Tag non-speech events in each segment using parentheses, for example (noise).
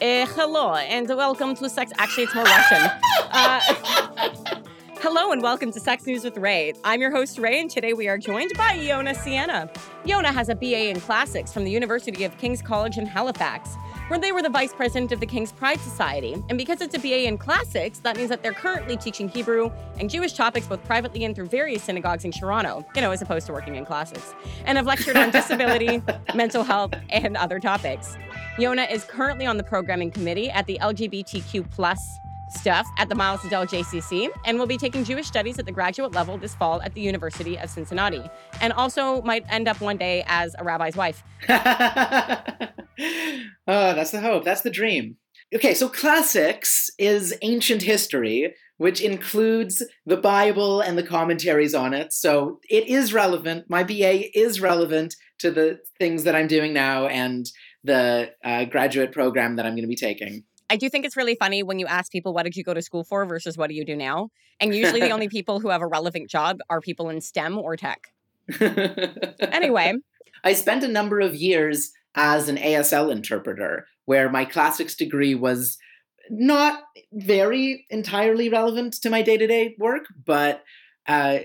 Uh, hello and welcome to Sex. Actually, it's more Russian. Uh, (laughs) hello and welcome to Sex News with Ray. I'm your host, Ray, and today we are joined by Yona Sienna. Yona has a BA in Classics from the University of King's College in Halifax, where they were the vice president of the King's Pride Society. And because it's a BA in Classics, that means that they're currently teaching Hebrew and Jewish topics both privately and through various synagogues in Toronto, you know, as opposed to working in Classics, and have lectured on disability, (laughs) mental health, and other topics. Yona is currently on the programming committee at the LGBTQ plus stuff at the Miles Nadal JCC and will be taking Jewish studies at the graduate level this fall at the University of Cincinnati. And also might end up one day as a rabbi's wife. (laughs) oh, that's the hope. That's the dream. Okay, so classics is ancient history, which includes the Bible and the commentaries on it. So it is relevant. My BA is relevant to the things that I'm doing now and the uh, graduate program that I'm going to be taking. I do think it's really funny when you ask people, what did you go to school for versus what do you do now? And usually the only (laughs) people who have a relevant job are people in STEM or tech. anyway, (laughs) I spent a number of years as an ASL interpreter where my classics degree was not very entirely relevant to my day to day work, but uh,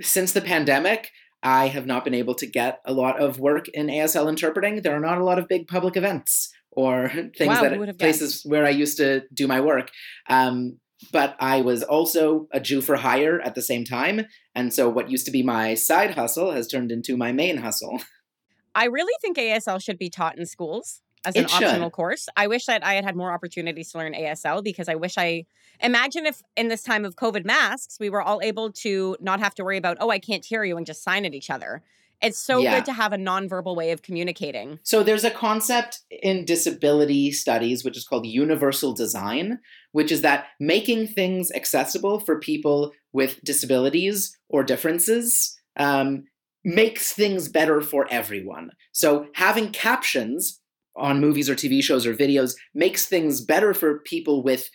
since the pandemic, I have not been able to get a lot of work in ASL interpreting. There are not a lot of big public events or (laughs) things Wow, that would have places guessed? where I used to do my work. Um, but I was also a Jew for hire at the same time, and so what used to be my side hustle has turned into my main hustle. (laughs) I really think ASL should be taught in schools as an optional course. I wish that I had had more opportunities to learn ASL because I wish I imagine if in this time of COVID masks, we were all able to not have to worry about, oh, I can't hear you and just sign at each other. It's so Yeah. good to have a nonverbal way of communicating. So there's a concept in disability studies which is called universal design, which is that making things accessible for people with disabilities or differences um, makes things better for everyone. So having captions on movies or TV shows or videos makes things better for people with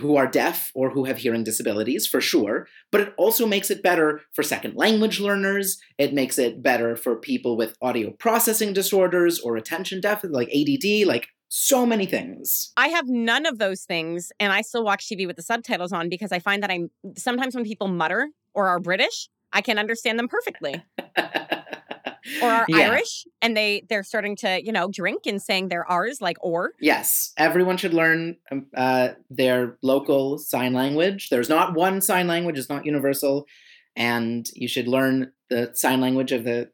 who are deaf or who have hearing disabilities for sure but it also makes it better for second language learners it makes it better for people with audio processing disorders or attention deficit like ADD like so many things I have none of those things, and I still watch TV with the subtitles on because I find that I'm sometimes when people mutter or are British, I can understand them perfectly. (laughs) Or are Yeah. Irish and they they're starting to, you know, drink and saying their R's like or. Yes, everyone should learn um, uh, their local sign language. There's not one sign language; it's not universal, and you should learn the sign language of the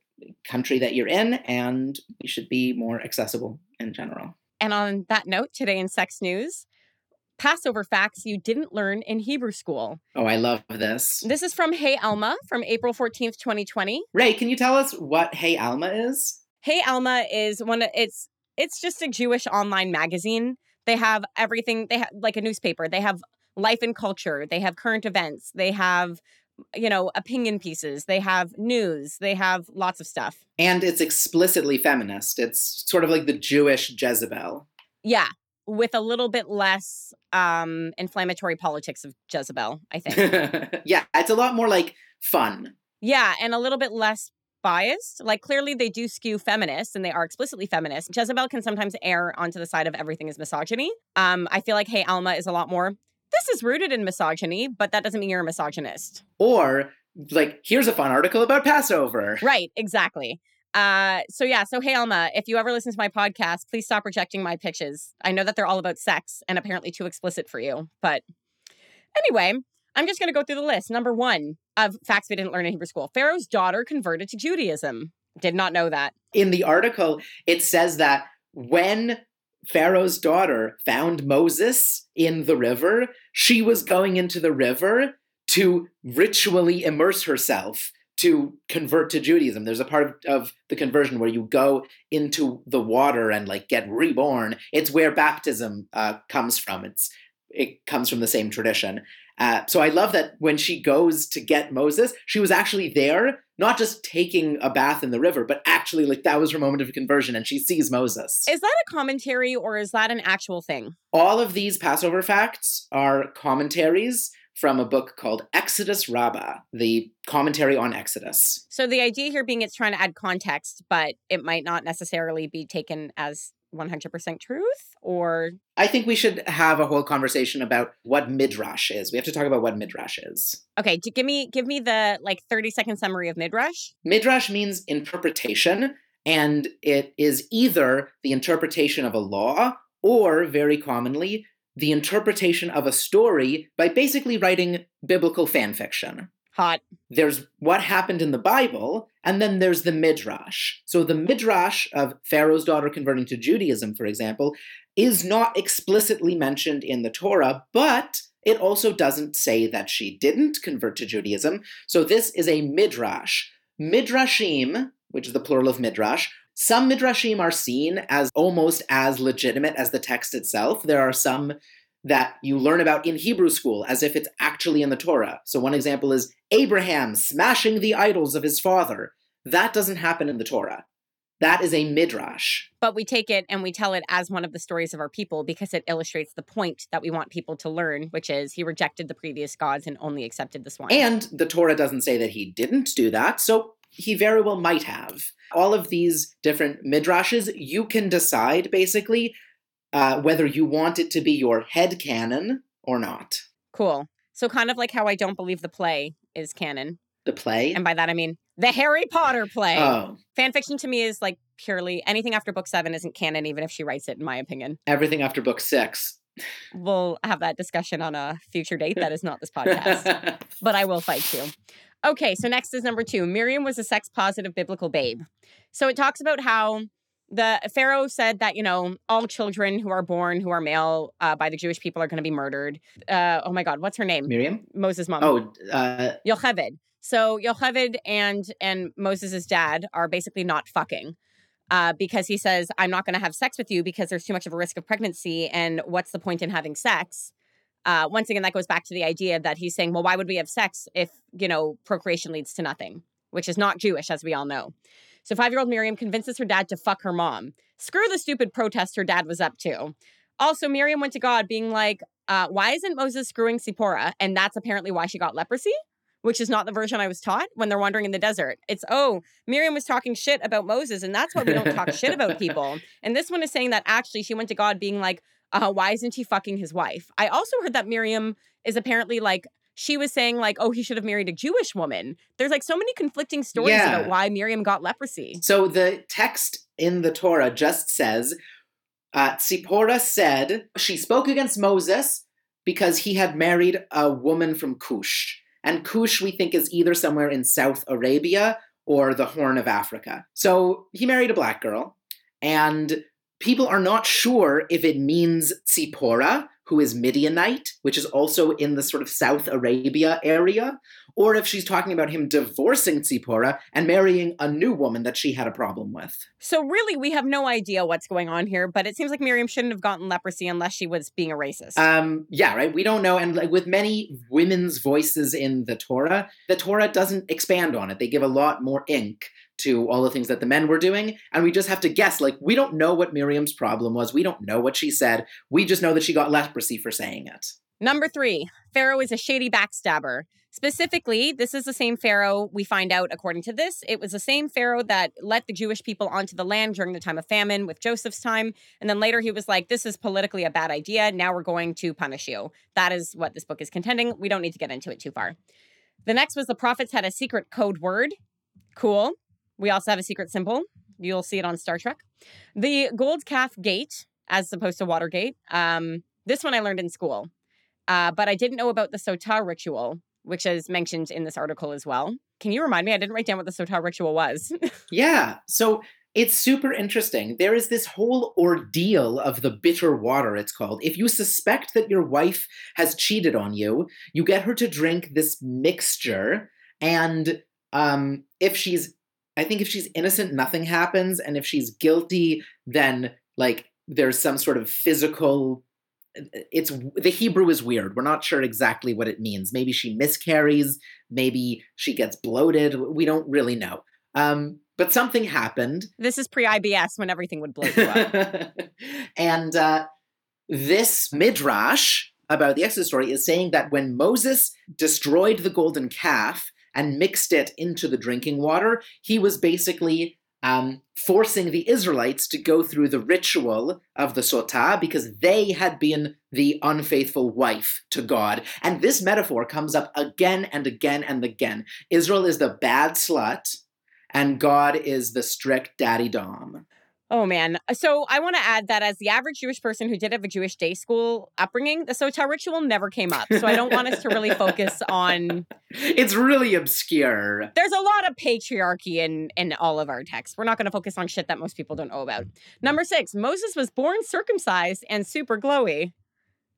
country that you're in, and you should be more accessible in general. And on that note, today in Sex News, Passover facts you didn't learn in Hebrew school. Oh, I love this. This is from Hey Alma from April 14th, 2020. Ray, can you tell us what Hey Alma is? Hey Alma is one of it's it's just a Jewish online magazine. They have everything, they have like a newspaper. They have life and culture, they have current events, they have you know, opinion pieces, they have news, they have lots of stuff. And it's explicitly feminist. It's sort of like the Jewish Jezebel. Yeah, with a little bit less um inflammatory politics of Jezebel, I (laughs) think. yeah, it's a lot more like fun. Yeah, and a little bit less biased. Like clearly they do skew feminist and they are explicitly feminist. Jezebel can sometimes err onto the side of everything is misogyny. Um, I feel like Hey Alma is a lot more. This is rooted in misogyny, but that doesn't mean you're a misogynist. Or like, here's a fun article about Passover. Right, exactly. Uh, so yeah, so hey Alma, if you ever listen to my podcast, please stop rejecting my pitches. I know that they're all about sex and apparently too explicit for you. But anyway, I'm just gonna go through the list. Number one of facts we didn't learn in Hebrew school. Pharaoh's daughter converted to Judaism. Did not know that. In the article, it says that when Pharaoh's daughter found Moses in the river, she was going into the river to ritually immerse herself to convert to Judaism. There's a part of, of the conversion where you go into the water and like get reborn. It's where baptism uh, comes from. It's it comes from the same tradition. Uh, so I love that when she goes to get Moses, she was actually there, not just taking a bath in the river, but actually like that was her moment of conversion, and she sees Moses. Is that a commentary or is that an actual thing? All of these Passover facts are commentaries from a book called Exodus Rabbah, the commentary on Exodus. So the idea here being it's trying to add context, but it might not necessarily be taken as 100% truth or I think we should have a whole conversation about what midrash is. We have to talk about what midrash is. Okay, give me give me the like 30 second summary of midrash. Midrash means interpretation and it is either the interpretation of a law or very commonly the interpretation of a story by basically writing biblical fan fiction. Hot. There's what happened in the Bible, and then there's the Midrash. So the Midrash of Pharaoh's daughter converting to Judaism, for example, is not explicitly mentioned in the Torah, but it also doesn't say that she didn't convert to Judaism. So this is a Midrash. Midrashim, which is the plural of Midrash, some Midrashim are seen as almost as legitimate as the text itself. There are some that you learn about in Hebrew school as if it's actually in the Torah. So, one example is Abraham smashing the idols of his father. That doesn't happen in the Torah. That is a midrash. But we take it and we tell it as one of the stories of our people because it illustrates the point that we want people to learn, which is he rejected the previous gods and only accepted this one. And the Torah doesn't say that he didn't do that, so he very well might have. All of these different midrashes, you can decide basically uh, whether you want it to be your head canon or not. Cool. So, kind of like how I don't believe the play is canon. The play? And by that, I mean the Harry Potter play. Oh. Fan fiction to me is like purely anything after book seven isn't canon, even if she writes it, in my opinion. Everything after book six. We'll have that discussion on a future date. That is not this (laughs) podcast, but I will fight you. Okay, so next is number two. Miriam was a sex positive biblical babe. So it talks about how the Pharaoh said that you know all children who are born who are male uh, by the Jewish people are going to be murdered. Uh, oh my God, what's her name? Miriam. Moses' mom. Oh, uh, Yocheved. So Yocheved and and Moses' dad are basically not fucking. Uh, because he says, I'm not going to have sex with you because there's too much of a risk of pregnancy. And what's the point in having sex? Uh, once again, that goes back to the idea that he's saying, well, why would we have sex if, you know, procreation leads to nothing, which is not Jewish, as we all know. So five year old Miriam convinces her dad to fuck her mom. Screw the stupid protest her dad was up to. Also, Miriam went to God being like, uh, why isn't Moses screwing Zipporah? And that's apparently why she got leprosy, which is not the version I was taught when they're wandering in the desert. It's, oh, Miriam was talking shit about Moses, and that's why we don't talk shit about (laughs) people. And this one is saying that actually she went to God being like, uh, why isn't he fucking his wife? I also heard that Miriam is apparently like she was saying like, oh, he should have married a Jewish woman. There's like so many conflicting stories Yeah. about why Miriam got leprosy. So the text in the Torah just says, uh, Tzipporah said she spoke against Moses because he had married a woman from Cush. And Cush, we think, is either somewhere in South Arabia or the Horn of Africa. So he married a black girl, and people are not sure if it means Tzipporah, who is Midianite, which is also in the sort of South Arabia area, or if she's talking about him divorcing Tzipporah and marrying a new woman that she had a problem with. So really, we have no idea what's going on here, but it seems like Miriam shouldn't have gotten leprosy unless she was being a racist. Um, yeah, right. We don't know, and like with many women's voices in the Torah, the Torah doesn't expand on it. They give a lot more ink to all the things that the men were doing, and we just have to guess. Like we don't know what Miriam's problem was. We don't know what she said. We just know that she got leprosy for saying it. Number three, Pharaoh is a shady backstabber. Specifically, this is the same Pharaoh we find out, according to this. It was the same Pharaoh that let the Jewish people onto the land during the time of famine with Joseph's time. And then later he was like, this is politically a bad idea. Now we're going to punish you. That is what this book is contending. We don't need to get into it too far. The next was the prophets had a secret code word. Cool. We also have a secret symbol. You'll see it on Star Trek. The gold calf gate, as opposed to Watergate. Um, this one I learned in school. Uh, but I didn't know about the Sotah ritual, which is mentioned in this article as well. Can you remind me? I didn't write down what the Sotah ritual was. (laughs) Yeah. So it's super interesting. There is this whole ordeal of the bitter water, it's called. If you suspect that your wife has cheated on you, you get her to drink this mixture. And um, if she's, I think if she's innocent, nothing happens. And if she's guilty, then like there's some sort of physical. It's the Hebrew is weird. We're not sure exactly what it means. Maybe she miscarries. Maybe she gets bloated. We don't really know. Um, but something happened, this is pre IBS when everything would blow you up. (laughs) and uh, this midrash about the Exodus story is saying that when Moses destroyed the golden calf and mixed it into the drinking water, he was basically um, forcing the Israelites to go through the ritual of the Sotah because they had been the unfaithful wife to God. And this metaphor comes up again and again and again. Israel is the bad slut, and God is the strict daddy dom. Oh man. Uh, so I want to add that as the average Jewish person who did have a Jewish day school upbringing, the Sotah ritual never came up. So I don't want us to really focus on It's really obscure. There's a lot of patriarchy in in all of our texts. We're not going to focus on shit that most people don't know about. Number 6, Moses was born circumcised and super glowy.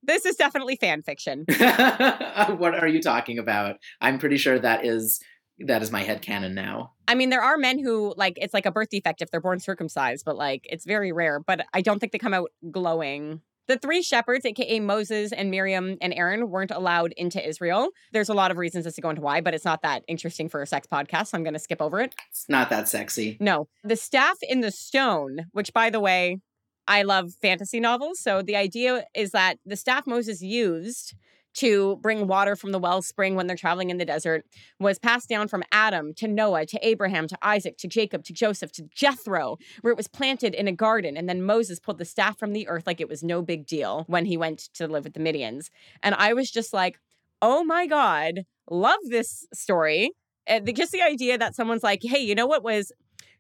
This is definitely fan fiction. (laughs) what are you talking about? I'm pretty sure that is that is my head canon now. I mean, there are men who like it's like a birth defect if they're born circumcised, but like it's very rare. But I don't think they come out glowing. The three shepherds, aka Moses and Miriam and Aaron, weren't allowed into Israel. There's a lot of reasons as to go into why, but it's not that interesting for a sex podcast. So I'm going to skip over it. It's not that sexy. No. The staff in the stone, which by the way, I love fantasy novels. So the idea is that the staff Moses used to bring water from the wellspring when they're traveling in the desert was passed down from Adam to Noah to Abraham to Isaac to Jacob to Joseph to Jethro, where it was planted in a garden. And then Moses pulled the staff from the earth like it was no big deal when he went to live with the Midians. And I was just like, oh my God, love this story. And just the idea that someone's like, hey, you know what was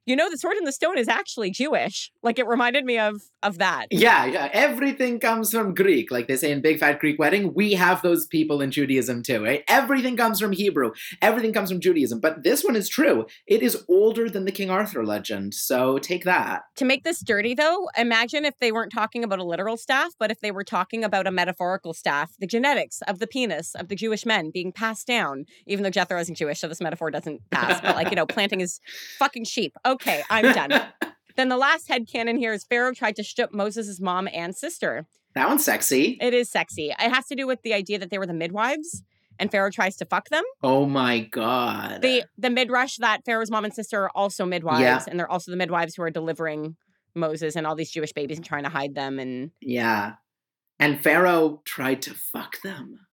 you know the sword in the stone is actually jewish. Like it reminded me of of that. Yeah yeah. Everything comes from greek. Like they say in big fat greek wedding we have those people in judaism too right? Everything comes from hebrew. Everything comes from judaism. But this one is true. It is older than the king arthur legend. So take that. To make this dirty though imagine if they weren't talking about a literal staff but if they were talking about a metaphorical staff the genetics of the penis of the jewish men being passed down even though jethro isn't jewish so this metaphor doesn't pass. But like you know (laughs) planting his fucking sheep. okay Okay, I'm done. (laughs) then the last head canon here is Pharaoh tried to strip Moses' mom and sister. That one's sexy. It is sexy. It has to do with the idea that they were the midwives and Pharaoh tries to fuck them. Oh my god. The the midrash that Pharaoh's mom and sister are also midwives yeah. and they're also the midwives who are delivering Moses and all these Jewish babies and trying to hide them and Yeah. And Pharaoh tried to fuck them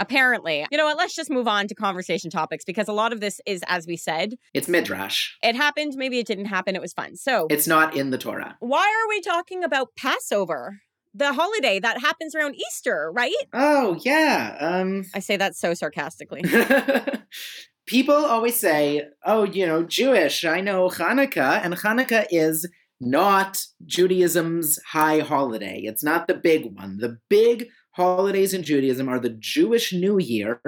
apparently. You know what? Let's just move on to conversation topics because a lot of this is, as we said, it's midrash. It happened. Maybe it didn't happen. It was fun. So it's not in the Torah. Why are we talking about Passover? The holiday that happens around Easter, right? Oh, yeah. Um I say that so sarcastically. (laughs) People always say, "Oh, you know, Jewish. I know Hanukkah, and Hanukkah is not Judaism's high holiday. It's not the big one. The big holidays in Judaism are the Jewish New Year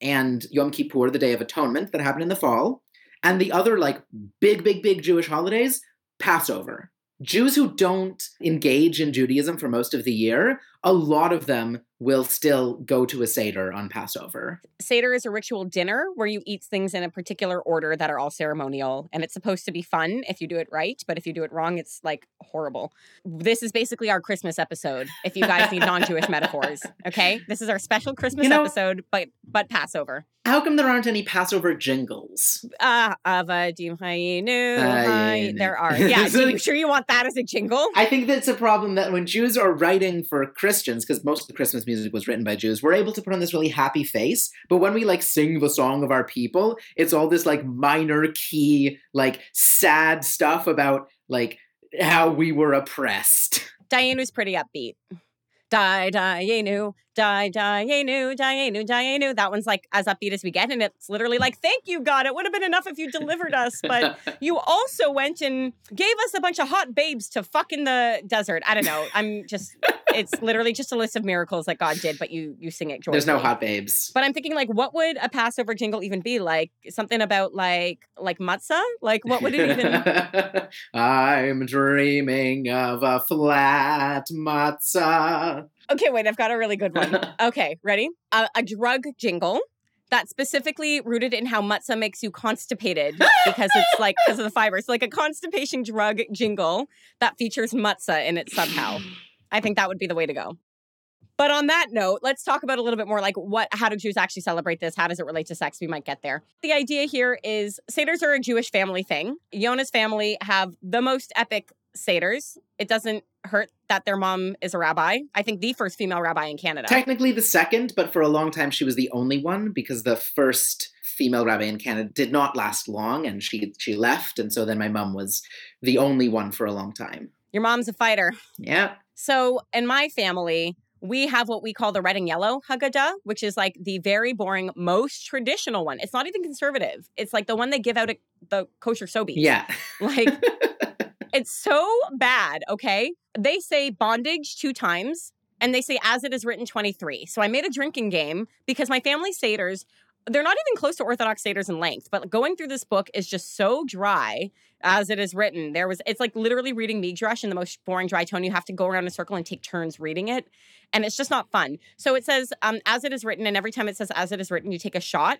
and Yom Kippur, the Day of Atonement, that happen in the fall. And the other, like, big, big, big Jewish holidays, Passover. Jews who don't engage in Judaism for most of the year, a lot of them will still go to a Seder on Passover. Seder is a ritual dinner where you eat things in a particular order that are all ceremonial. And it's supposed to be fun if you do it right. But if you do it wrong, it's like horrible. This is basically our Christmas episode, if you guys need non Jewish (laughs) metaphors. Okay. This is our special Christmas you know, episode, but but Passover. How come there aren't any Passover jingles? Uh, Avadim Hayinu. There are. (laughs) Yeah. so, you sure you want that as a jingle? I think that's a problem that when Jews are writing for Christians, because most of the Christmas music was written by Jews, we're able to put on this really happy face. But when we like sing the song of our people, it's all this like minor key, like sad stuff about like how we were oppressed. Dayenu was pretty upbeat. Die, Yenu, die, die, Yenu, die, Yenu, die, Yenu. That one's like as upbeat as we get. And it's literally like, thank you, God. It would have been enough if you delivered us. But (laughs) you also went and gave us a bunch of hot babes to fuck in the desert. I don't know. I'm just it's literally just a list of miracles that God did, but you you sing it joyfully. There's no hot babes. But I'm thinking like, what would a Passover jingle even be like? Something about like like matzah? Like what would it even? (laughs) I'm dreaming of a flat matzah. Okay, wait, I've got a really good one. (laughs) Okay, ready? A, a drug jingle that's specifically rooted in how matzah makes you constipated because it's like because of the fibers. like a constipation drug jingle that features matzah in it somehow. I think that would be the way to go. But on that note, let's talk about a little bit more like what how do Jews actually celebrate this? How does it relate to sex? We might get there. The idea here is Seders are a Jewish family thing. Yona's family have the most epic Seders. It doesn't hurt that their mom is a rabbi. I think the first female rabbi in Canada. Technically the second, but for a long time she was the only one because the first female rabbi in Canada did not last long, and she she left, and so then my mom was the only one for a long time. Your mom's a fighter. Yeah. So in my family, we have what we call the red and yellow Haggadah, which is like the very boring, most traditional one. It's not even conservative. It's like the one they give out at the kosher Sobeys. Yeah. Like (laughs) it's so bad, okay? They say bondage two times and they say as it is written 23. So I made a drinking game because my family Seders, they're not even close to Orthodox Seders in length, but going through this book is just so dry as it is written. There was, it's like literally reading Midrash in the most boring dry tone. You have to go around a circle and take turns reading it. And it's just not fun. So it says, um, as it is written, and every time it says as it is written, you take a shot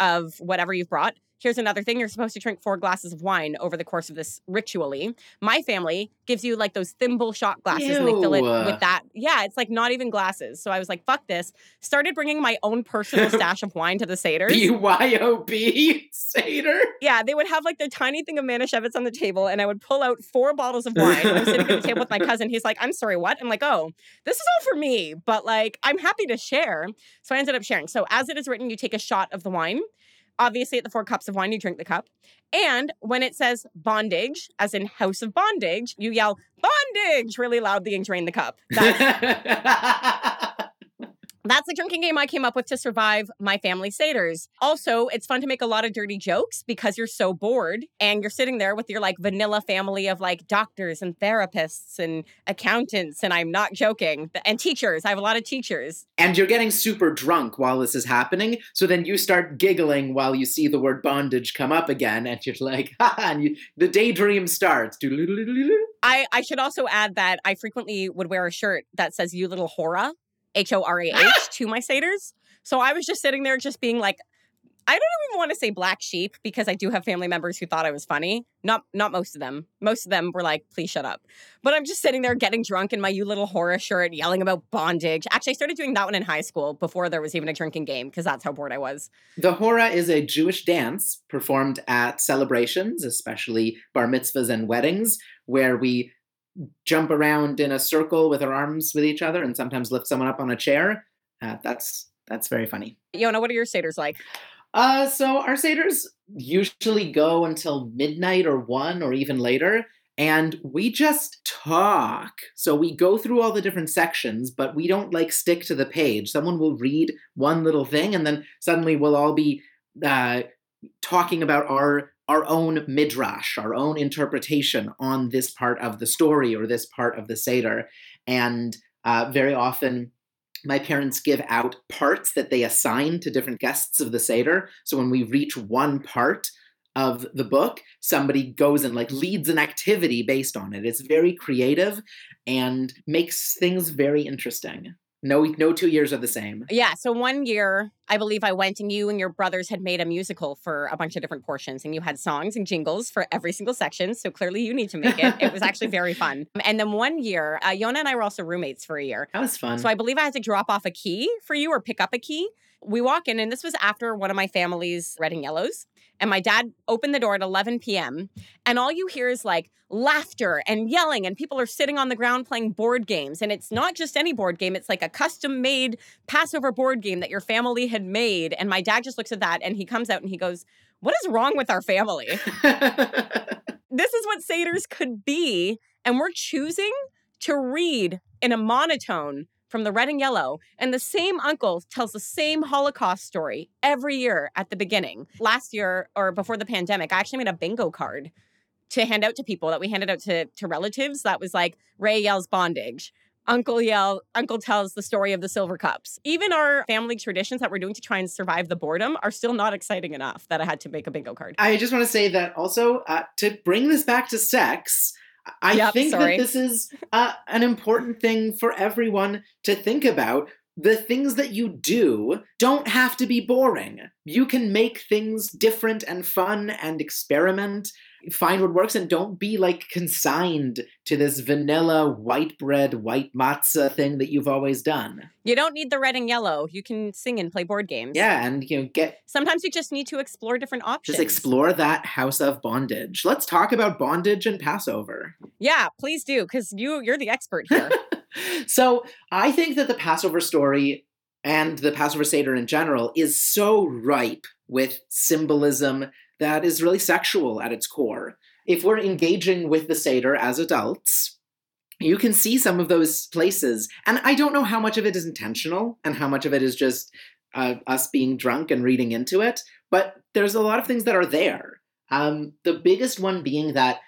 of whatever you've brought. Here's another thing you're supposed to drink four glasses of wine over the course of this ritually. My family gives you like those thimble shot glasses and they fill it with that. Yeah, it's like not even glasses. So I was like, fuck this. Started bringing my own personal (laughs) stash of wine to the Seders. BYOB Seder. Yeah, they would have like the tiny thing of Manischewitz on the table, and I would pull out four bottles of wine. I'm sitting at the table with my cousin. He's like, I'm sorry, what? I'm like, oh, this is all for me, but like, I'm happy to share. So I ended up sharing. So as it is written, you take a shot of the wine. Obviously, at the four cups of wine, you drink the cup. And when it says bondage, as in house of bondage, you yell bondage really loudly and drain the cup. (laughs) That's the drinking game I came up with to survive my family Seders. Also, it's fun to make a lot of dirty jokes because you're so bored and you're sitting there with your like vanilla family of like doctors and therapists and accountants. And I'm not joking. And teachers. I have a lot of teachers. and you're getting super drunk while this is happening. So then you start giggling while you see the word bondage come up again, and you're like, (laughs) ha, and you, the daydream starts. I, I should also add that I frequently would wear a shirt that says you little hora, H O R A H, (laughs) to my Seders. So I was just sitting there just being like, I don't even want to say black sheep because I do have family members who thought I was funny. Not not most of them. Most of them were like, please shut up. But I'm just sitting there getting drunk in my you little hora shirt, yelling about bondage. Actually, I started doing that one in high school before there was even a drinking game because that's how bored I was. The hora is a Jewish dance performed at celebrations, especially bar mitzvahs and weddings, where we jump around in a circle with our arms with each other and sometimes lift someone up on a chair. Uh, that's that's very funny. Yona, what are your Seders like? Uh, so our seders usually go until midnight or one or even later, and we just talk. So we go through all the different sections, but we don't like stick to the page. Someone will read one little thing, and then suddenly we'll all be uh, talking about our our own midrash, our own interpretation on this part of the story or this part of the seder, and uh, very often my parents give out parts that they assign to different guests of the Seder. So when we reach one part of the book, somebody goes and like leads an activity based on it. It's very creative and makes things very interesting. No, no two years are the same. Yeah. So one year, I believe I went and you and your brothers had made a musical for a bunch of different portions, and you had songs and jingles for every single section. So clearly, you need to make it. it was (laughs) actually very fun. And then one year, uh, Yona and I were also roommates for a year. That was fun. So I believe I had to drop off a key for you or pick up a key. We walk in, and this was after one of my family's red and yellows. And my dad opened the door at 11 p.m. And all you hear is like laughter and yelling, and people are sitting on the ground playing board games. And it's not just any board game, it's like a custom made Passover board game that your family had made. And my dad just looks at that and he comes out and he goes, What is wrong with our family? (laughs) this is what Seders could be. And we're choosing to read in a monotone from the red and yellow. And the same uncle tells the same Holocaust story every year at the beginning. Last year, or before the pandemic, I actually made a bingo card to hand out to people that we handed out to, to relatives. That was like Ray yells bondage. Uncle yell, Uncle tells the story of the silver cups. Even our family traditions that we're doing to try and survive the boredom are still not exciting enough that I had to make a bingo card. I just want to say that also uh, to bring this back to sex. I Yep, think sorry. that this is uh, an important thing for everyone to think about. The things that you do don't have to be boring. You can make things different and fun and experiment, find what works, and don't be like consigned to this vanilla white bread, white matzah thing that you've always done. You don't need the red and yellow. You can sing and play board games. Yeah, and you know, get Sometimes you just need to explore different options. just explore that house of bondage. Let's talk about bondage and Passover. Yeah, please do, because you you're the expert here. (laughs) So I think that the Passover story and the Passover Seder in general is so ripe with symbolism that is really sexual at its core. If we're engaging with the Seder as adults, you can see some of those places. And I don't know how much of it is intentional and how much of it is just uh, us being drunk and reading into it, but there's a lot of things that are there. Um, the biggest one being that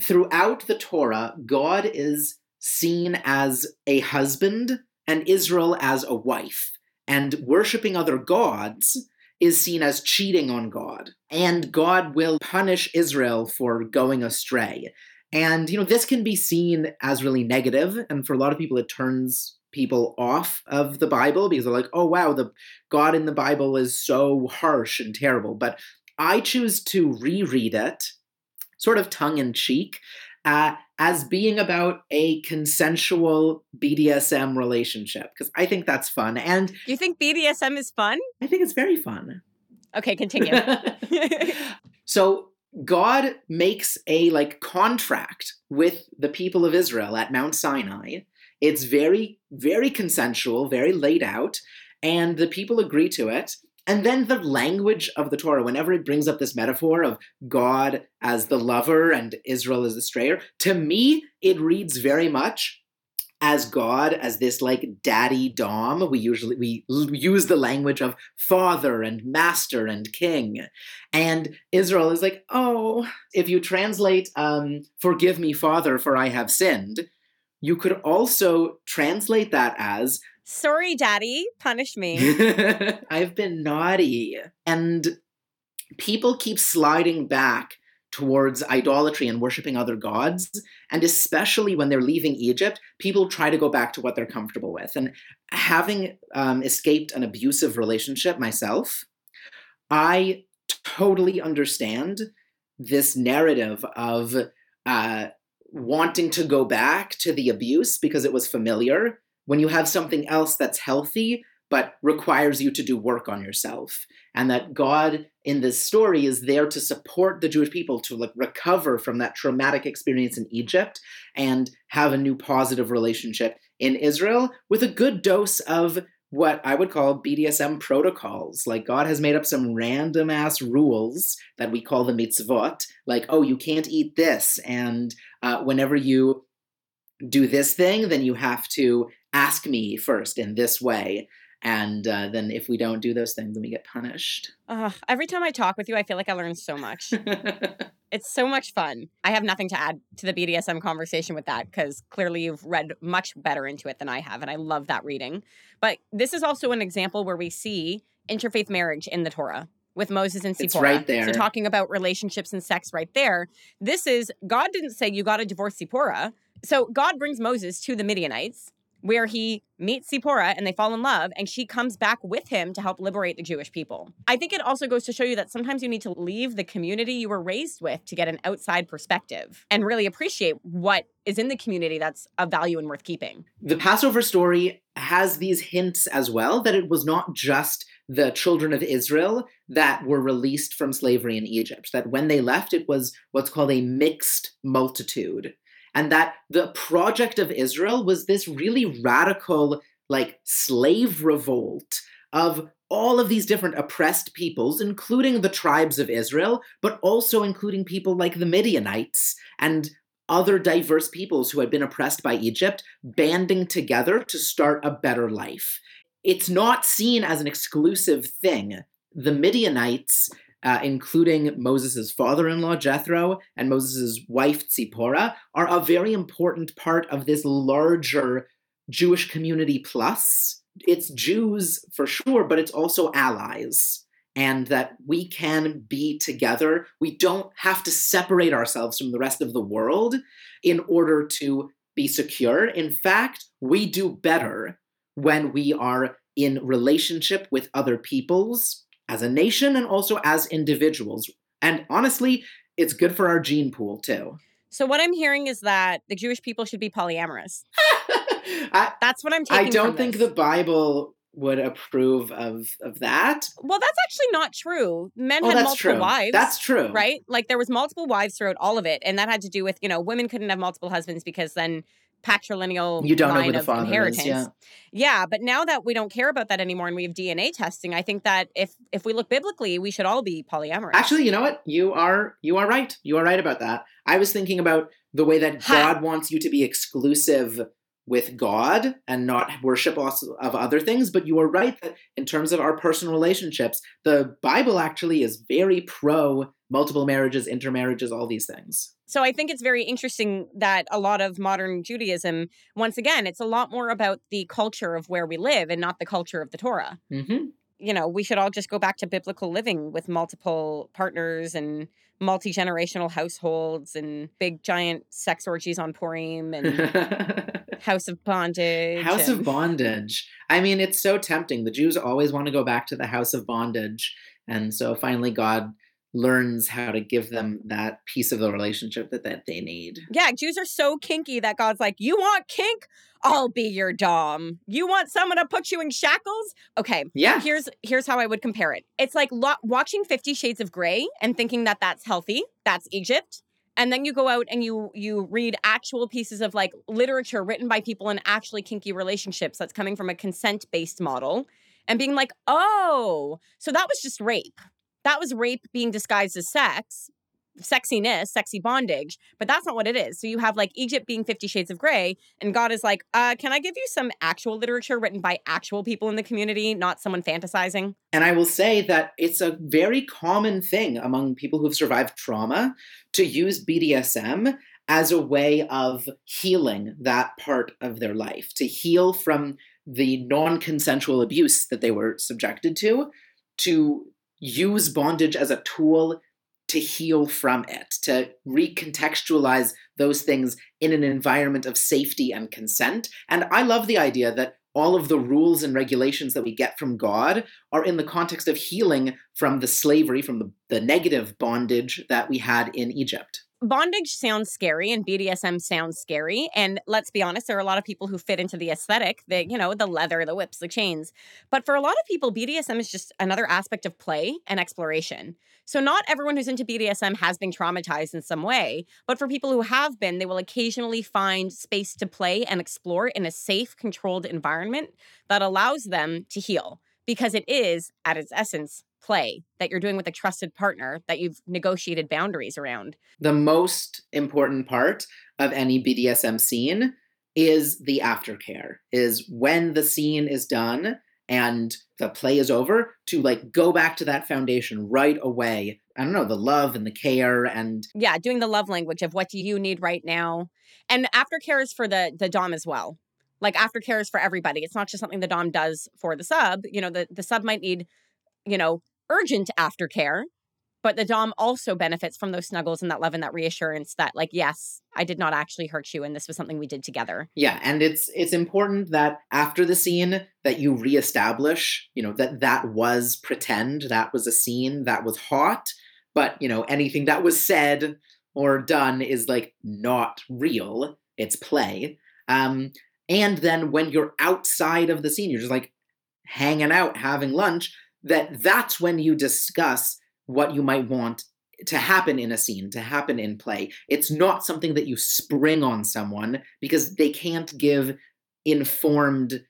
throughout the Torah, God is seen as a husband and Israel as a wife. And worshiping other gods is seen as cheating on God. And God will punish Israel for going astray. And, you know, this can be seen as really negative, And for a lot of people, it turns people off of the Bible because they're like, oh, wow, the God in the Bible is so harsh and terrible. But I choose to reread it, sort of tongue in cheek, uh, as being about a consensual BDSM relationship because I think that's fun. And do you think BDSM is fun? I think it's very fun. Okay, continue. (laughs) so God makes a like contract with the people of Israel at Mount Sinai. It's very, very consensual, very laid out, and the people agree to it. And then the language of the Torah, whenever it brings up this metaphor of God as the lover and Israel as the strayer, to me, it reads very much as God as this like daddy dom. We usually we use the language of father and master and king, and Israel is like, oh, if you translate um, "forgive me, Father, for I have sinned," you could also translate that as Sorry, daddy, punish me. (laughs) I've been naughty. And people keep sliding back towards idolatry and worshiping other gods. And especially when they're leaving Egypt, people try to go back to what they're comfortable with. And having um, escaped an abusive relationship myself, I totally understand this narrative of uh, wanting to go back to the abuse because it was familiar when you have something else that's healthy but requires you to do work on yourself and that god in this story is there to support the jewish people to like recover from that traumatic experience in egypt and have a new positive relationship in israel with a good dose of what I would call BDSM protocols. Like, God has made up some random ass rules that we call the mitzvot, like, oh, you can't eat this. And uh, whenever you do this thing, then you have to ask me first in this way. And uh, then if we don't do those things, then we get punished. Uh, every time I talk with you, I feel like I learn so much. (laughs) it's so much fun. I have nothing to add to the BDSM conversation with that because clearly you've read much better into it than I have. And I love that reading. But this is also an example where we see interfaith marriage in the Torah with Moses and Zipporah. It's right there. So talking about relationships and sex right there. This is God didn't say you got to divorce Zipporah. So God brings Moses to the Midianites where he meets Zipporah and they fall in love, and she comes back with him to help liberate the Jewish people. I think it also goes to show you that sometimes you need to leave the community you were raised with to get an outside perspective and really appreciate what is in the community that's of value and worth keeping. The Passover story has these hints as well that it was not just the children of Israel that were released from slavery in Egypt, that when they left, it was what's called a mixed multitude and that the project of Israel was this really radical, like, slave revolt of all of these different oppressed peoples, including the tribes of Israel, but also including people like the Midianites and other diverse peoples who had been oppressed by Egypt, banding together to start a better life. It's not seen as an exclusive thing. The Midianites uh, including Moses' father in law, Jethro, and Moses' wife, Zipporah, are a very important part of this larger Jewish community plus. It's Jews for sure, but it's also allies. And that we can be together. We don't have to separate ourselves from the rest of the world in order to be secure. In fact, we do better when we are in relationship with other peoples as a nation and also as individuals. And honestly, it's good for our gene pool too. So what I'm hearing is that the Jewish people should be polyamorous. (laughs) I, That's what I'm taking. I don't think the Bible would approve of of that. Well, that's actually not true. Men oh, had multiple true. wives. That's true. Right? Like there was multiple wives throughout all of it, and that had to do with, you know, women couldn't have multiple husbands because then patrilineal You don't know line who the of father is, inheritance. yeah. Yeah, but now that we don't care about that anymore and we have DNA testing, I think that if if we look biblically, we should all be polyamorous. Actually, you know what? You are you are right. You are right about that. I was thinking about the way that Ha. God wants you to be exclusive with God and not worship also of other things, but you are right that in terms of our personal relationships, the Bible actually is very pro multiple marriages, intermarriages, all these things. So I think it's very interesting that a lot of modern Judaism, once again, it's a lot more about the culture of where we live and not the culture of the Torah. hmm You know, we should all just go back to biblical living with multiple partners and multi generational households and big giant sex orgies on Purim and (laughs) House of Bondage. House of bondage. I mean, it's so tempting. The Jews always want to go back to the house of bondage. And so finally, God learns how to give them that piece of the relationship that, that they need. Yeah, Jews are so kinky that God's like, You want kink? I'll be your Dom. You want someone to put you in shackles? Okay. Yeah. Here's here's how I would compare it. It's like lo- watching 50 shades of gray and thinking that that's healthy. That's Egypt. And then you go out and you you read actual pieces of like literature written by people in actually kinky relationships that's coming from a consent-based model and being like, "Oh, so that was just rape. That was rape being disguised as sex." Sexiness, sexy bondage, but that's not what it is. So you have like Egypt being 50 shades of gray, and God is like, uh, can I give you some actual literature written by actual people in the community, not someone fantasizing? And I will say that it's a very common thing among people who've survived trauma to use BDSM as a way of healing that part of their life, to heal from the non consensual abuse that they were subjected to, to use bondage as a tool to heal from it, to recontextualize those things in an environment of safety and consent. And I love the idea that all of the rules and regulations that we get from God are in the context of healing from the slavery, from the, the negative bondage that we had in Egypt. Bondage sounds scary and BDSM sounds scary. And let's be honest, there are a lot of people who fit into the aesthetic, the, you know, the leather, the whips, the chains. But for a lot of people, BDSM is just another aspect of play and exploration. So not everyone who's into BDSM has been traumatized in some way, but for people who have been, they will occasionally find space to play and explore in a safe, controlled environment that allows them to heal because it is, at its essence, play that you're doing with a trusted partner that you've negotiated boundaries around. The most important part of any BDSM scene is the aftercare, is when the scene is done and the play is over to like go back to that foundation right away. I don't know, the love and the care and Yeah, doing the love language of what do you need right now. And aftercare is for the the dom as well. Like aftercare is for everybody. It's not just something the dom does for the sub. You know, the the sub might need, you know, urgent aftercare, but the dom also benefits from those snuggles and that love and that reassurance that like yes, I did not actually hurt you and this was something we did together. Yeah, and it's it's important that after the scene that you reestablish, you know, that that was pretend, that was a scene, that was hot, but you know, anything that was said or done is like not real. It's play. Um and then when you're outside of the scene, you're just like hanging out, having lunch, that that's when you discuss what you might want to happen in a scene, to happen in play. It's not something that you spring on someone because they can't give informed,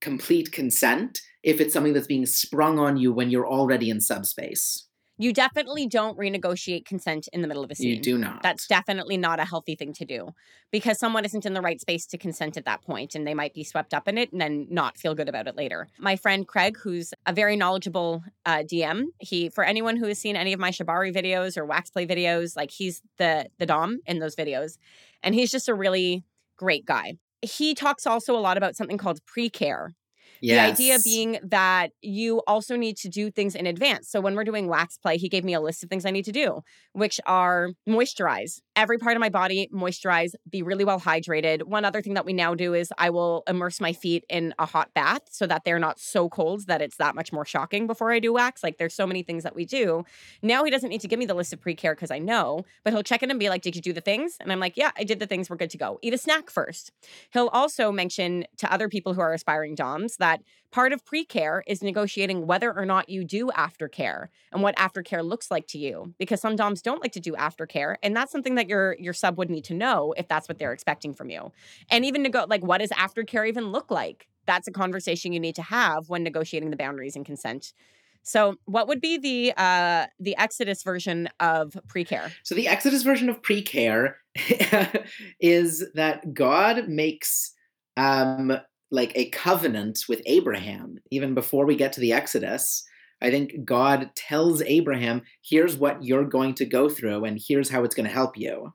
complete consent if it's something that's being sprung on you when you're already in subspace. You definitely don't renegotiate consent in the middle of a scene. You do not. That's definitely not a healthy thing to do because someone isn't in the right space to consent at that point and they might be swept up in it and then not feel good about it later. My friend Craig, who's a very knowledgeable uh, DM, he for anyone who has seen any of my Shibari videos or wax play videos, like he's the the dom in those videos, and he's just a really great guy. He talks also a lot about something called pre-care, yes. the idea being that you also need to do things in advance. So when we're doing wax play, he gave me a list of things I need to do, which are moisturize every part of my body, moisturize, be really well hydrated. One other thing that we now do is I will immerse my feet in a hot bath so that they're not so cold that it's that much more shocking before I do wax. Like there's so many things that we do. Now he doesn't need to give me the list of pre-care because I know, but he'll check in and be like, "Did you do the things?" And I'm like, "Yeah, I did the things. We're good to go. Eat a snack first. He'll also mention to other people who are aspiring DOMs is that part of pre-care is negotiating whether or not you do aftercare and what aftercare looks like to you because some doms don't like to do aftercare and that's something that your your sub would need to know if that's what they're expecting from you. And even to go like what does aftercare even look like? That's a conversation you need to have when negotiating the boundaries and consent. So, what would be the uh, the Exodus version of pre-care? So, the Exodus version of pre-care (laughs) is that God makes um, like a covenant with Abraham even before we get to the Exodus. I think God tells Abraham, "Here's what you're going to go through, and here's how it's going to help you."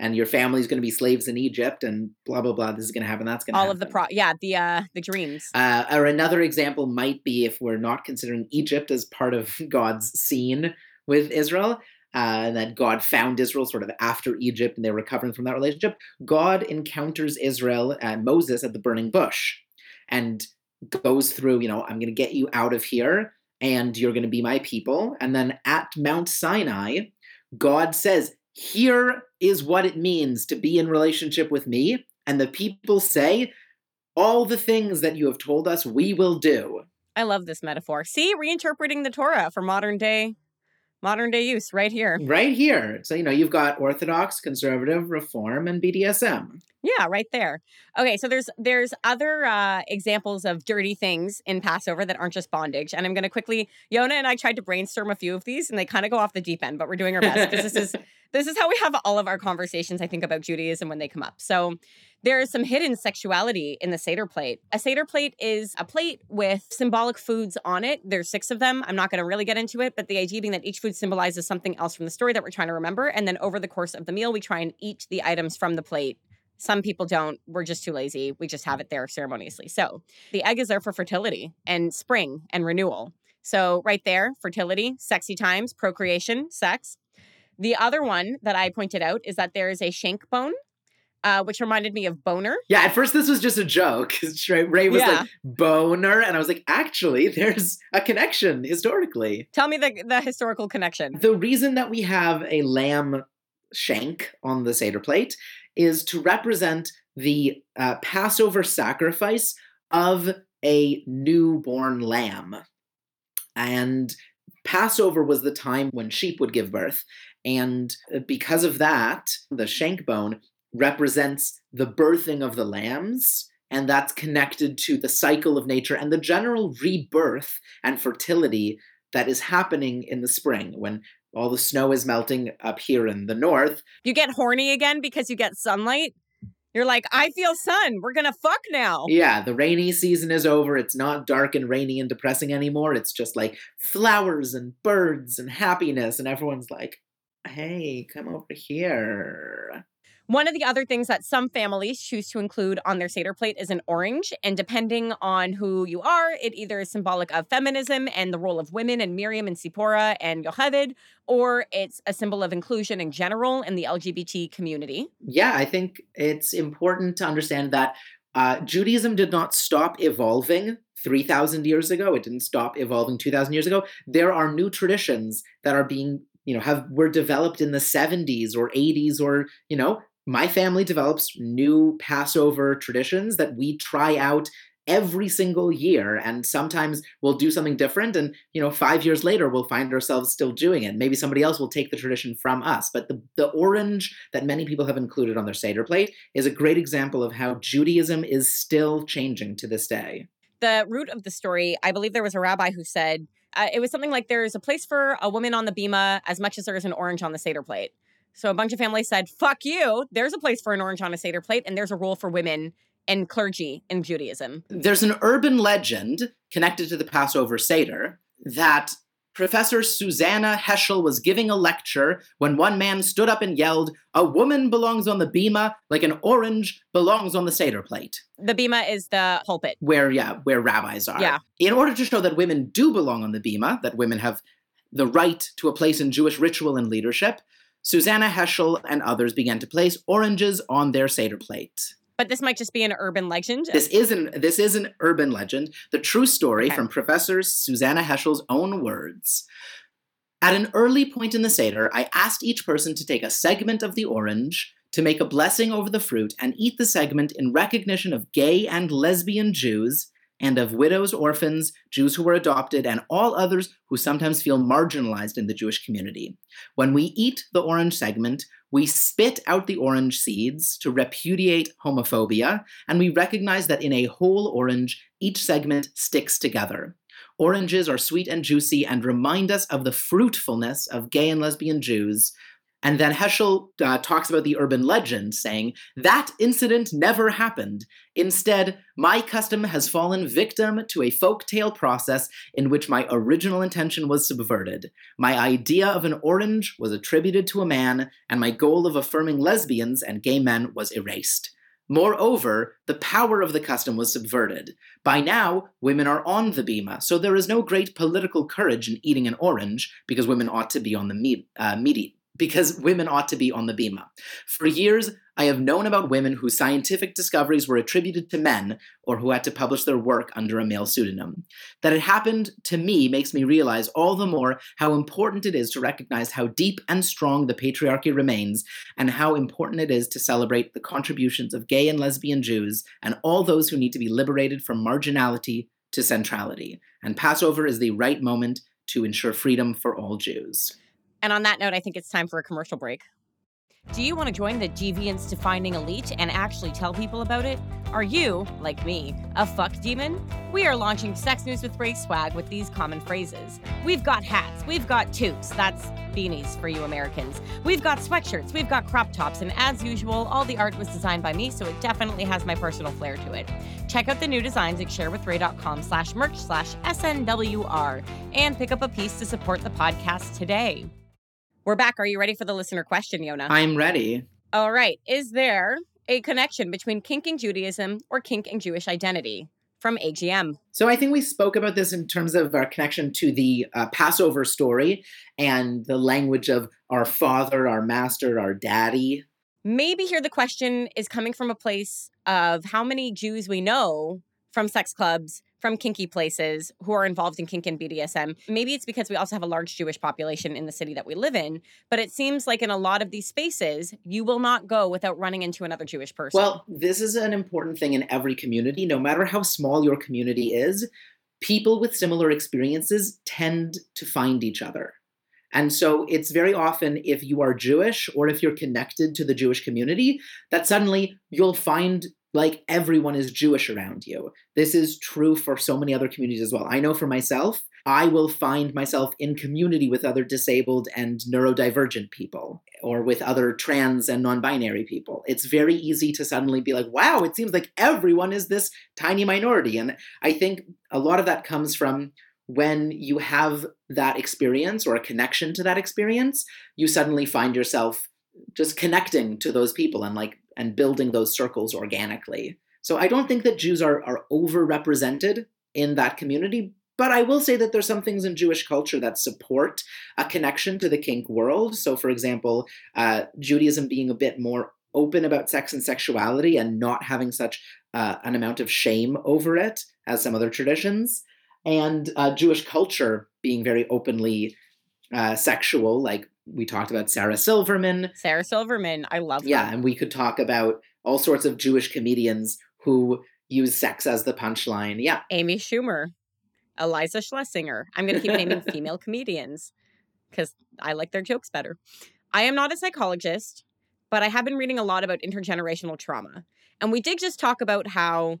and your family's going to be slaves in Egypt, and blah blah blah. This is going to happen. That's going to all happen. of the pro. Yeah, the uh, the dreams. Uh, or another example might be if we're not considering Egypt as part of (laughs) God's scene with Israel. Uh, that God found Israel sort of after Egypt and they're recovering from that relationship. God encounters Israel and Moses at the burning bush and goes through, you know, I'm going to get you out of here and you're going to be my people. And then at Mount Sinai, God says, here is what it means to be in relationship with me. And the people say, all the things that you have told us, we will do. I love this metaphor. See, reinterpreting the Torah for modern day modern day use right here. Right here. So, you know, you've got Orthodox, conservative, reform, and BDSM. Yeah, right there. Okay, so there's there's other uh, examples of dirty things in Passover that aren't just bondage, and I'm going to quickly. Yona and I tried to brainstorm a few of these, and they kind of go off the deep end, but we're doing our best because this is (laughs) this is how we have all of our conversations. I think about Judaism when they come up. So there is some hidden sexuality in the Seder plate. A Seder plate is a plate with symbolic foods on it. There's six of them. I'm not going to really get into it, but the idea being that each food symbolizes something else from the story that we're trying to remember. And then over the course of the meal, we try and eat the items from the plate. Some people don't. We're just too lazy. We just have it there ceremoniously. So the egg is there for fertility and spring and renewal. So right there, fertility, sexy times, procreation, sex. The other one that I pointed out is that there is a shank bone uh, which reminded me of Boner. Yeah, at first this was just a joke. (laughs) Ray, Ray was Yeah. like Boner, and I was like, actually, (laughs) there's a connection historically. Tell me the the historical connection. The reason that we have a lamb shank on the Seder plate is to represent the uh, Passover sacrifice of a newborn lamb. And Passover was the time when sheep would give birth. And uh, because of that, the shank bone represents the birthing of the lambs. And that's connected to the cycle of nature and the general rebirth and fertility that is happening in the spring when all the snow is melting up here in the north. You get horny again because you get sunlight. You're like, I feel sun. We're gonna fuck now. Yeah, the rainy season is over. It's not dark and rainy and depressing anymore. It's just like flowers and birds and happiness. And everyone's like, hey, come over here. One of the other things that some families choose to include on their Seder plate is an orange. And depending on who you are, it either is symbolic of feminism and the role of women and Miriam and Zipporah and Yocheved, or it's a symbol of inclusion in general in the LGBT community. Yeah, I think it's important to understand that uh, Judaism did not stop evolving 3,000 years ago. It didn't stop evolving 2,000 years ago. There are new traditions that are being, you know, have were developed in the 70s or 80s or, you know, my family develops new Passover traditions that we try out every single year and sometimes we'll do something different and you know 5 years later we'll find ourselves still doing it. Maybe somebody else will take the tradition from us. But the the orange that many people have included on their seder plate is a great example of how Judaism is still changing to this day. The root of the story, I believe there was a rabbi who said uh, it was something like there is a place for a woman on the bima as much as there is an orange on the Seder plate. So a bunch of families said, fuck you. There's a place for an orange on a Seder plate, and there's a role for women and clergy in Judaism. there's an urban legend connected to the Passover Seder that Professor Susannah Heschel was giving a lecture when one man stood up and yelled, A woman belongs on the bima like an orange belongs on the Seder plate. The bima is the pulpit. Where, yeah, where rabbis are. Yeah. In order to show that women do belong on the bima, that women have the right to a place in Jewish ritual and leadership, Susannah Heschel and others began to place oranges on their Seder plate. But this might just be an urban legend. This isn't this is an urban legend. The true story Okay. from Professor Susannah Heschel's own words. At an early point in the Seder, I asked each person to take a segment of the orange, to make a blessing over the fruit, and eat the segment in recognition of gay and lesbian Jews, and of widows, orphans, Jews who were adopted, and all others who sometimes feel marginalized in the Jewish community. When we eat the orange segment, we spit out the orange seeds to repudiate homophobia, and we recognize that in a whole orange, each segment sticks together. Oranges are sweet and juicy and remind us of the fruitfulness of gay and lesbian Jews, and then Heschel uh, talks about the urban legend, saying, That incident never happened. Instead, my custom has fallen victim to a folk tale process in which my original intention was subverted. My idea of an orange was attributed to a man, and my goal of affirming lesbians and gay men was erased. Moreover, the power of the custom was subverted. By now, women are on the bima, so there is no great political courage in eating an orange because women ought to be on the meat, uh, meat eat, because women ought to be on the bima. For years, I have known about women whose scientific discoveries were attributed to men or who had to publish their work under a male pseudonym. That it happened to me makes me realize all the more how important it is to recognize how deep and strong the patriarchy remains and how important it is to celebrate the contributions of gay and lesbian Jews and all those who need to be liberated from marginality to centrality. And Passover is the right moment to ensure freedom for all Jews. And on that note, I think it's time for a commercial break. Do you want to join the Deviants Defining Elite and actually tell people about it? Are you, like me, a fuck demon? We are launching Sex News with Ray swag with these common phrases. We've got hats, we've got toques, that's beanies for you Americans. We've got sweatshirts, we've got crop tops, and as usual, all the art was designed by me, so it definitely has my personal flair to it. Check out the new designs at sharewithray.com slash merch slash SNWR and pick up a piece to support the podcast today. We're back. Are you ready for the listener question, Yona? I'm ready. All right. Is there a connection between kink and Judaism or kink and Jewish identity? From AGM. So I think we spoke about this in terms of our connection to the uh, Passover story and the language of our father, our master, our daddy. Maybe here the question is coming from a place of how many Jews we know from sex clubs from kinky places who are involved in kink and BDSM. Maybe it's because we also have a large Jewish population in the city that we live in, but it seems like in a lot of these spaces, you will not go without running into another Jewish person. Well, this is an important thing in every community, no matter how small your community is. People with similar experiences tend to find each other. And so it's very often if you are Jewish or if you're connected to the Jewish community that suddenly you'll find like everyone is Jewish around you. This is true for so many other communities as well. I know for myself, I will find myself in community with other disabled and neurodivergent people or with other trans and non binary people. It's very easy to suddenly be like, wow, it seems like everyone is this tiny minority. And I think a lot of that comes from when you have that experience or a connection to that experience, you suddenly find yourself just connecting to those people and like and building those circles organically. So I don't think that Jews are, are overrepresented in that community, but I will say that there's some things in Jewish culture that support a connection to the kink world. So, for example, uh, Judaism being a bit more open about sex and sexuality and not having such uh, an amount of shame over it as some other traditions, and uh, Jewish culture being very openly uh, sexual, like we talked about Sarah Silverman. Sarah Silverman, I love Yeah, her. and we could talk about all sorts of Jewish comedians who use sex as the punchline. Yeah. Amy Schumer, Eliza Schlesinger. I'm going to keep naming (laughs) female comedians because I like their jokes better. I am not a psychologist, but I have been reading a lot about intergenerational trauma. And we did just talk about how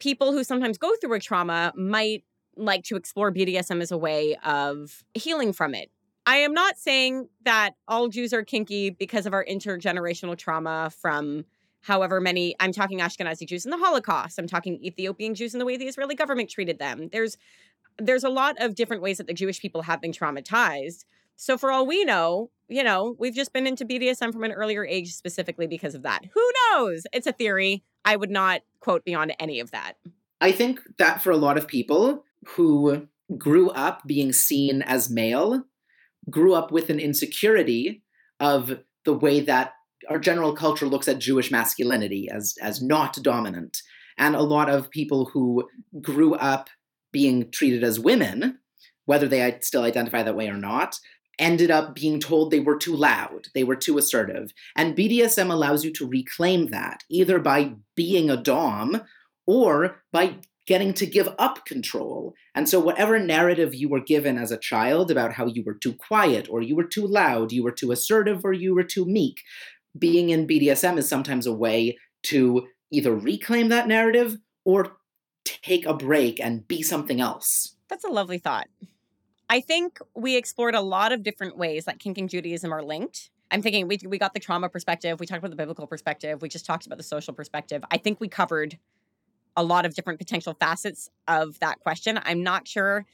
people who sometimes go through a trauma might like to explore BDSM as a way of healing from it I am not saying that all Jews are kinky because of our intergenerational trauma from however many I'm talking Ashkenazi Jews in the Holocaust. I'm talking Ethiopian Jews in the way the Israeli government treated them. There's there's a lot of different ways that the Jewish people have been traumatized. So for all we know, you know, we've just been into BDSM from an earlier age specifically because of that. Who knows? It's a theory. I would not quote beyond any of that. I think that for a lot of people who grew up being seen as male grew up with an insecurity of the way that our general culture looks at Jewish masculinity as as not dominant. And a lot of people who grew up being treated as women, whether they still identify that way or not, ended up being told they were too loud, they were too assertive. And BDSM allows you to reclaim that, either by being a Dom or by getting to give up control. And so, whatever narrative you were given as a child about how you were too quiet or you were too loud, you were too assertive or you were too meek, being in BDSM is sometimes a way to either reclaim that narrative or take a break and be something else. That's a lovely thought. I think we explored a lot of different ways that kink and Judaism are linked. I'm thinking we, we got the trauma perspective, we talked about the biblical perspective, we just talked about the social perspective. I think we covered a lot of different potential facets of that question. I'm not sure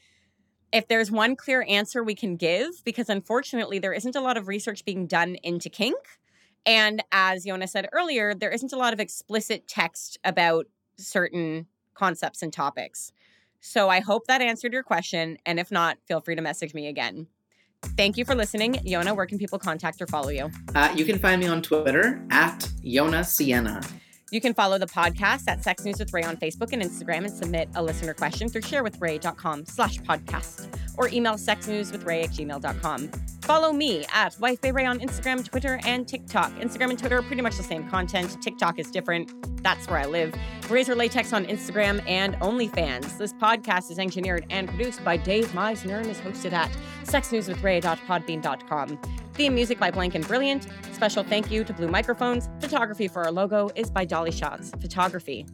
if there's one clear answer we can give because unfortunately there isn't a lot of research being done into kink. And as Yona said earlier, there isn't a lot of explicit text about certain concepts and topics. So I hope that answered your question. And if not, feel free to message me again. Thank you for listening. Yona, where can people contact or follow you? Uh, you can find me on Twitter at Yona Sienna. You can follow the podcast at Sex News with Ray on Facebook and Instagram and submit a listener question through sharewithray.com slash podcast or email sexnewswithray at gmail.com. Follow me at Wife Bay Ray on Instagram, Twitter, and TikTok. Instagram and Twitter are pretty much the same content. TikTok is different. That's where I live. Razor Latex on Instagram and OnlyFans. This podcast is engineered and produced by Dave Meisner and is hosted at sexnewswithray.podbean.com. Theme music by Blank and Brilliant. Special thank you to Blue Microphones. Photography for our logo is by Dolly Shots Photography.